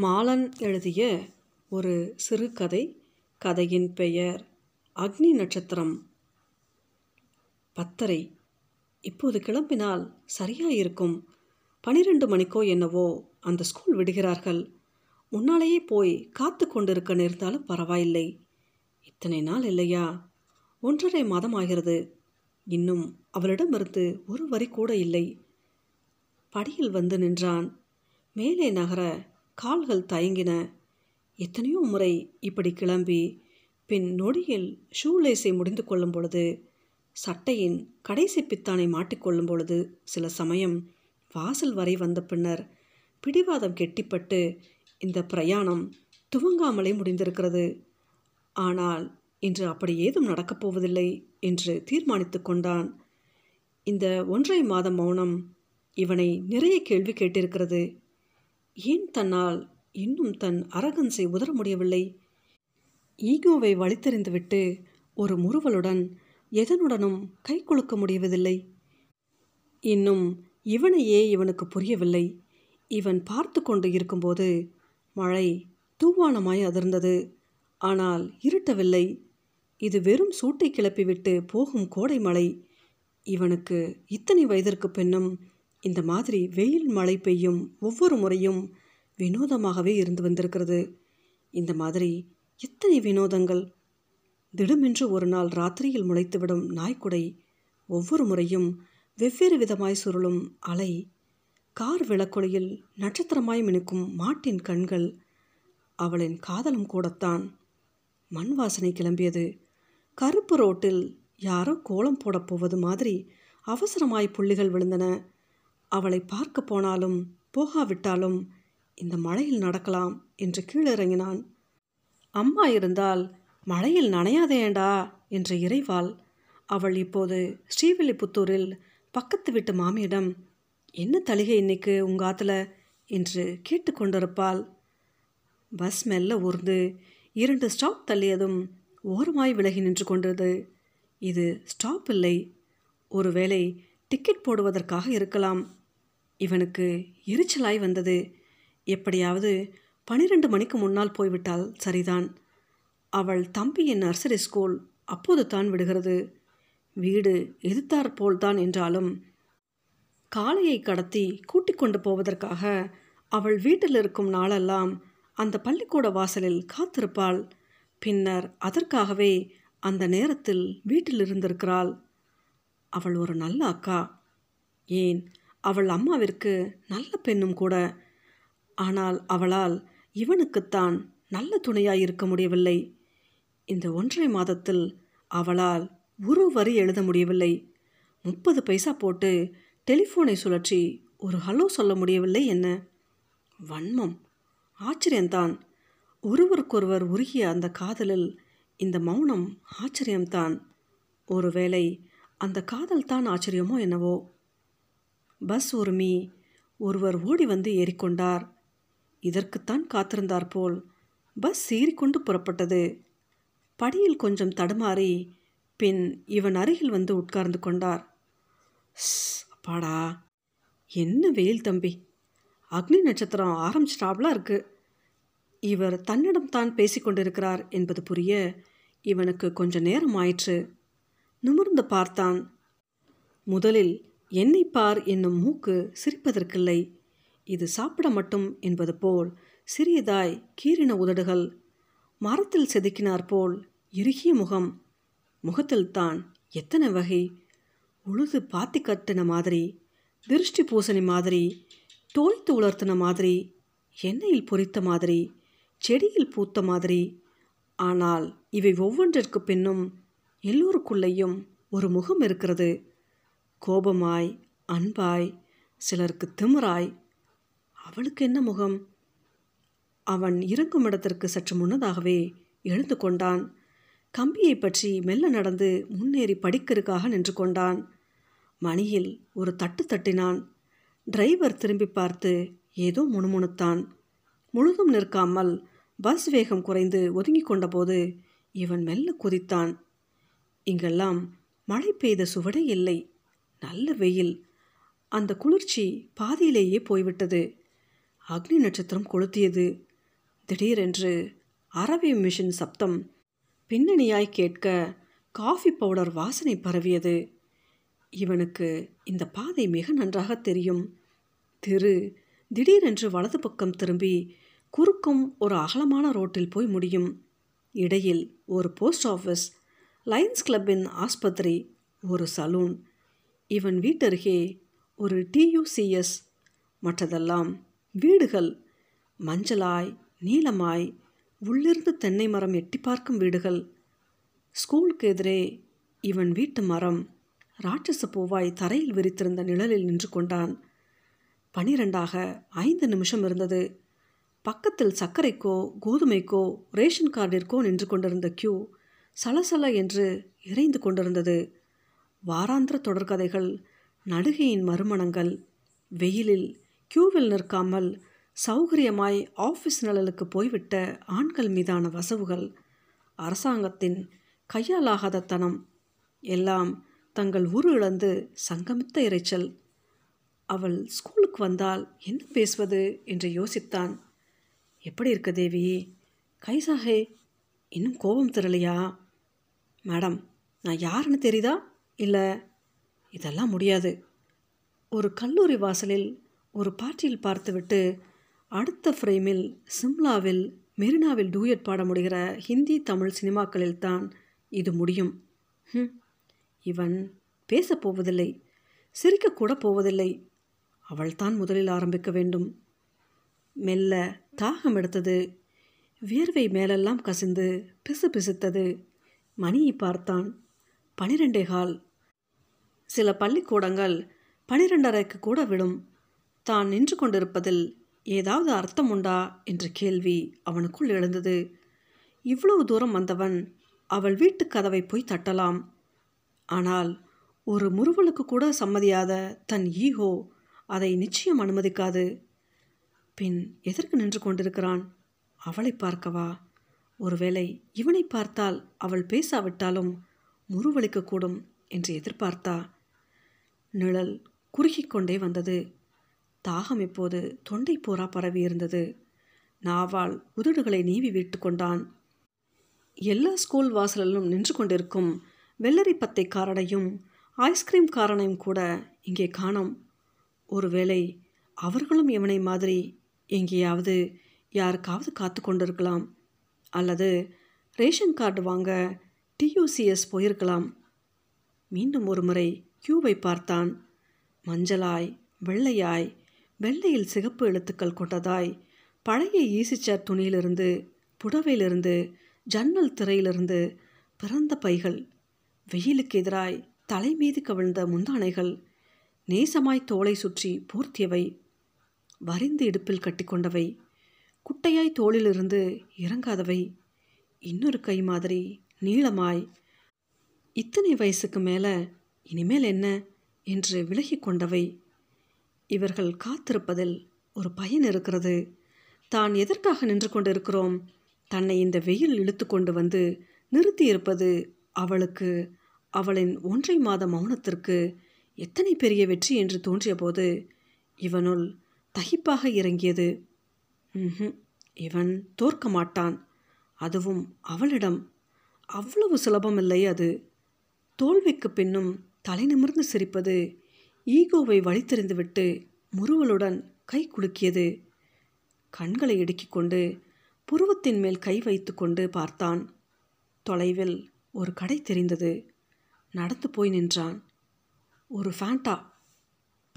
மாலன் எழுதிய ஒரு சிறுகதை கதையின் பெயர் அக்னி நட்சத்திரம். பத்தரை. இப்போது கிளம்பினால் சரியாயிருக்கும். பனிரெண்டு மணிக்கோ என்னவோ அந்த ஸ்கூல் விடுகிறார்கள். முன்னாலேயே போய் காத்து கொண்டிருக்க நேர்ந்தாலும் பரவாயில்லை. இத்தனை நாள் இல்லையா? ஒன்றரை மாதம் ஆகிறது. இன்னும் அவளிடமிருந்து ஒரு வரி கூட இல்லை. படியில் வந்து நின்றான். மேலே நகர கால்கள் தயங்கின. எத்தனையோ முறை இப்படி கிளம்பி பின் நொடியில் ஷூலேஸை முடிந்து கொள்ளும் பொழுது சட்டையின் கடைசி பித்தானை மாட்டிக்கொள்ளும் பொழுது சில சமயம் வாசல் வரை வந்த பின்னர் பிடிவாதம் கெட்டிப்பட்டு இந்த பிரயாணம் துவங்காமலே முடிந்திருக்கிறது. ஆனால் இன்று அப்படி ஏதும் நடக்கப் போவதில்லை என்று தீர்மானித்து கொண்டான். இந்த ஒன்றரை மாத மௌனம் இவனை நிறைய கேள்வி கேட்டிருக்கிறது. ஏன் தன்னால் இன்னும் தன் அரகன்ஸை உதர முடியவில்லை? ஈகோவை வழித்தெறிந்துவிட்டு ஒரு முறுவலுடன் எதனுடனும் கை கொழுக்க முடியவதில்லை இன்னும் இவனையே இவனுக்கு புரியவில்லை. இவன் பார்த்து கொண்டு இருக்கும்போது மழை தூவானமாய் அதிர்ந்தது. ஆனால் இருட்டவில்லை. இது வெறும் சூட்டை கிளப்பிவிட்டு போகும் கோடை மழை இவனுக்கு இத்தனை வயதிற்கு பின்னும் இந்த மாதிரி வெயில் மழை பெய்யும் ஒவ்வொரு முறையும் வினோதமாகவே இருந்து வந்திருக்கிறது. இந்த மாதிரி எத்தனை வினோதங்கள்! திடுமென்று ஒரு நாள் ராத்திரியில் முளைத்துவிடும் நாய்க்குடை ஒவ்வொரு முறையும் வெவ்வேறு விதமாய் சுருளும் அலை. கார் விளக்கொலியில் நட்சத்திரமாய் மினுக்கும் மாட்டின் கண்கள் அவளின் காதலும் கூடத்தான். மண் வாசனை கிளம்பியது. கருப்பு ரோட்டில் யாரோ கோலம் போடப் போவது மாதிரி அவசரமாய் புள்ளிகள் விழுந்தன. அவளை பார்க்க போனாலும் போகாவிட்டாலும் இந்த மழையில் நடக்கலாம் என்று கீழிறங்கினான். அம்மா இருந்தால் மழையில் நனையாதேண்டா என்ற இறைவாள். அவள் இப்போது ஸ்ரீவில்லிபுத்தூரில் பக்கத்து வீட்டு மாமியிடம் என்ன தளிகை இன்னைக்கு உங்க ஆத்துல? என்று கேட்டுக்கொண்டிருப்பாள் பஸ் மெல்ல ஊர்ந்து இரண்டு ஸ்டாப் தள்ளியதும் ஓரமாய் விலகி நின்று கொண்டது இது ஸ்டாப் இல்லை. ஒருவேளை டிக்கெட் போடுவதற்காக இருக்கலாம். இவனுக்கு எரிச்சலாய் வந்தது. எப்படியாவது பனிரெண்டு மணிக்கு முன்னால் போய்விட்டால் சரிதான். அவள் தம்பியின் நர்சரி ஸ்கூல் அப்போது தான் விடுகிறது. வீடு எதிர்த்தாற் போல்தான் என்றாலும் காளையை கடத்தி கூட்டிக் கொண்டு போவதற்காக அவள் வீட்டில் இருக்கும் நாளெல்லாம் அந்த பள்ளிக்கூட வாசலில் காத்திருப்பாள். பின்னர் அதற்காகவே அந்த நேரத்தில் வீட்டில் இருந்திருக்கிறாள். அவள் ஒரு நல்ல அக்கா. ஏன் அவள் அம்மாவிற்கு நல்ல பெண்ணும் கூட. ஆனால் அவளால் இவனுக்குத்தான் நல்ல துணையாய் இருக்க முடியவில்லை. இந்த ஒன்றரை மாதத்தில் அவளால் ஒரு வரி எழுத முடியவில்லை. முப்பது பைசா போட்டு டெலிஃபோனை சுழற்றி ஒரு ஹலோ சொல்ல முடியவில்லை என்ன? வன்மம். ஆச்சரியம்தான். ஒருவருக்கொருவர் உருகிய அந்த காதலில் இந்த மௌனம் ஆச்சரியம்தான். ஒருவேளை அந்த காதல் தான் ஆச்சரியமோ என்னவோ? பஸ் உரிமி. ஒருவர் ஓடி வந்து ஏறிக்கொண்டார். இதற்குத்தான் காத்திருந்தார் போல் பஸ் சீறிக்கொண்டு புறப்பட்டது. படியில் கொஞ்சம் தடுமாறி பின் இவன் அருகில் வந்து உட்கார்ந்து கொண்டார். அப்பாடா! என்ன வெயில் தம்பி! அக்னி நட்சத்திரம் ஆரம்பிச்சிட்டாப்லாம் இருக்கு. இவர் தன்னிடம் தான் பேசிக்கொண்டிருக்கிறார் என்பது புரிய இவனுக்கு கொஞ்ச நேரம் ஆயிற்று. நிமிர்ந்து பார்த்தான். முதலில் என்னை பார் என்னும் மூக்கு சிரிப்பதற்கில்லை. இது சாப்பிட மட்டும் என்பது போல் சிறியதாய் கீறின உதடுகள் மரத்தில் செதுக்கினார் போல் இறுகிய முகம். முகத்தில்தான் எத்தனை வகை? உழுது பாத்தி கட்டின மாதிரி திருஷ்டி பூசணி மாதிரி தோய்த்து உலர்த்தின மாதிரி எண்ணெயில் பொரித்த மாதிரி செடியில் பூத்த மாதிரி. ஆனால் இவை ஒவ்வொன்றிற்கு பின்னும் எல்லோருக்குள்ளேயும் ஒரு முகம் இருக்கிறது. கோபமாய் அன்பாய் சிலருக்கு திமிராய் அவளுக்கு என்ன முகம்? அவன் இறங்கும் இடத்திற்கு சற்று முன்னதாகவே எழுந்து கொண்டான். கம்பியை பற்றி மெல்ல நடந்து முன்னேறி படிக்கிறதுக்காக நின்று கொண்டான். மணியில் ஒரு தட்டு தட்டினான். டிரைவர் திரும்பி பார்த்து ஏதோ முணுமுணுத்தான். முழுதும் நிற்காமல் பஸ் வேகம் குறைந்து ஒதுங்கி கொண்டபோது இவன் மெல்ல குதித்தான். இங்கெல்லாம் மழை பெய்த சுவடே இல்லை. நல்ல வெயில். அந்த குளிர்ச்சி பாதியிலேயே போய்விட்டது. அக்னி நட்சத்திரம் கொளுத்தியது. திடீரென்று அரவி மிஷின் சப்தம் பின்னணியாய் கேட்க காஃபி பவுடர் வாசனை பரவியது. இவனுக்கு இந்த பாதை மிக நன்றாக தெரியும். திரு திடீரென்று வலது பக்கம் திரும்பி குறுக்கும் ஒரு அகலமான ரோட்டில் போய் முடியும். இடையில் ஒரு போஸ்ட் ஆஃபீஸ் லைன்ஸ் கிளப்பின் ஆஸ்பத்திரி ஒரு சலூன் இவன் வீட்டருகே ஒரு டியூசிஎஸ் மற்றதெல்லாம் வீடுகள். மஞ்சளாய் நீலமாய் உள்ளிருந்து தென்னை மரம் எட்டி பார்க்கும் வீடுகள். ஸ்கூலுக்கு எதிரே இவன் வீட்டு மரம் ராட்சச பூவாய் தரையில் விரித்திருந்த நிழலில் நின்று கொண்டான். பனிரெண்டாக ஐந்து நிமிஷம் இருந்தது. பக்கத்தில் சர்க்கரைக்கோ கோதுமைக்கோ ரேஷன் கார்டிற்கோ நின்று கொண்டிருந்த கியூ சலசல என்று இறைந்து கொண்டிருந்தது. வாராந்திர தொடர்கதைகள் நடுகையின் மறுமணங்கள் வெயிலில் கியூவில் நிற்காமல் சௌகரியமாய் ஆஃபீஸ் நிழலுக்கு போய்விட்ட ஆண்கள் மீதான வசவுகள் அரசாங்கத்தின் கையாலாகாத தனம் எல்லாம் தங்கள் உரு இழந்து சங்கமித்த இறைச்சல் அவள் ஸ்கூலுக்கு வந்தால் என்ன பேசுவது என்று யோசித்தான். எப்படி இருக்க தேவி? கைசாகே இன்னும் கோபம் தரலையா மேடம் நான் யாருன்னு தெரியுதா? இல்லை இதெல்லாம் முடியாது. ஒரு கல்லூரி வாசலில் ஒரு பார்ட்டியில் பார்த்துவிட்டு அடுத்த ஃப்ரேமில் சிம்லாவில் மெரினாவில் டூயட் பாட முடிகிற ஹிந்தி தமிழ் சினிமாக்களில் தான் இது முடியும். இவன் பேசப் போவதில்லை சிரிக்கக்கூட போவதில்லை. அவள்தான் முதலில் ஆரம்பிக்க வேண்டும். மெல்ல தாகம் எடுத்தது. வியர்வை மேலெல்லாம் கசிந்து பிசு பிசுத்தது மணியை பார்த்தான். பனிரெண்டே கால். சில பள்ளிக்கூடங்கள் பனிரெண்டரைக்கு கூட விடும் தான் நின்று கொண்டிருப்பதில் ஏதாவது அர்த்தம் உண்டா? என்ற கேள்வி அவனுக்குள் எழுந்தது. இவ்வளவு தூரம் வந்தவன் அவள் வீட்டு கதவை போய் தட்டலாம். ஆனால் ஒரு முறுவலுக்கு கூட சம்மதியாத தன் ஈகோ அதை நிச்சயம் அனுமதிக்காது. பின் எதற்கு நின்று கொண்டிருக்கிறான்? அவளை பார்க்கவா? ஒருவேளை இவனை பார்த்தால் அவள் பேசாவிட்டாலும் முறுவலிக்கக்கூடும் என்று எதிர்பார்த்தா? நிழல் குறுகிக்கொண்டே வந்தது. தாகம் இப்போது தொண்டை பூரா பரவி இருந்தது. நாவால் உதடுகளை நீவி விட்டு கொண்டான். எல்லா ஸ்கூல் வாசலிலும் நின்று கொண்டிருக்கும் வெள்ளரி பத்தைக்காரனையும் ஐஸ்கிரீம் காரனையும் கூட இங்கே காணோம். ஒருவேளை அவர்களும் இவனை மாதிரி எங்கேயாவது யாருக்காவது காத்து கொண்டிருக்கலாம். அல்லது ரேஷன் கார்டு வாங்க டியூசிஎஸ் போயிருக்கலாம். மீண்டும் ஒரு முறை கியூவை பார்த்தான். மஞ்சளாய் வெள்ளையாய் வெள்ளையில் சிகப்பு எழுத்துக்கள் கொண்டதாய் பழைய ஈசிச்சர் துணியிலிருந்து புடவையிலிருந்து ஜன்னல் திரையிலிருந்து பிறந்த பைகள் வெயிலுக்கு எதிராய் தலை மீது கவிழ்ந்த முந்தானைகள் நேசமாய் தோளை சுற்றி போர்த்தியவை வரிந்து இடுப்பில் கட்டிக்கொண்டவை குட்டையாய் தோளிலிருந்து இறங்காதவை இன்னொரு கை மாதிரி நீளமாய் இத்தனை வயசுக்கு மேலே இனிமேல் என்ன? என்று விலகி கொண்டவை. இவர்கள் காத்திருப்பதில் ஒரு பயன் இருக்கிறது. தான் எதற்காக நின்று கொண்டிருக்கிறோம்? தன்னை இந்த வெயில் இழுத்து கொண்டு வந்து நிறுத்தியிருப்பது அவளுக்கு அவளின் ஒன்றை மாத மௌனத்திற்கு எத்தனை பெரிய வெற்றி என்று தோன்றியபோது இவனுள் தகிப்பாக இறங்கியது. ம்ஹும், இவன் தோற்க மாட்டான். அதுவும் அவளிடம். அவ்வளவு சுலபமில்லை அது. தோல்விக்கு பின்னும் தலை நிமிர்ந்து சிரிப்பது. ஈகோவை வழித்தெறிந்துவிட்டு முறுவலுடன் கை குலுக்கியது. கண்களை இடுக்கிக் கொண்டு புருவத்தின் மேல் கை வைத்துக்கொண்டு பார்த்தான். தொலைவில் ஒரு கடை தெரிந்தது. நடந்து போய் நின்றான். ஒரு ஃபேண்டா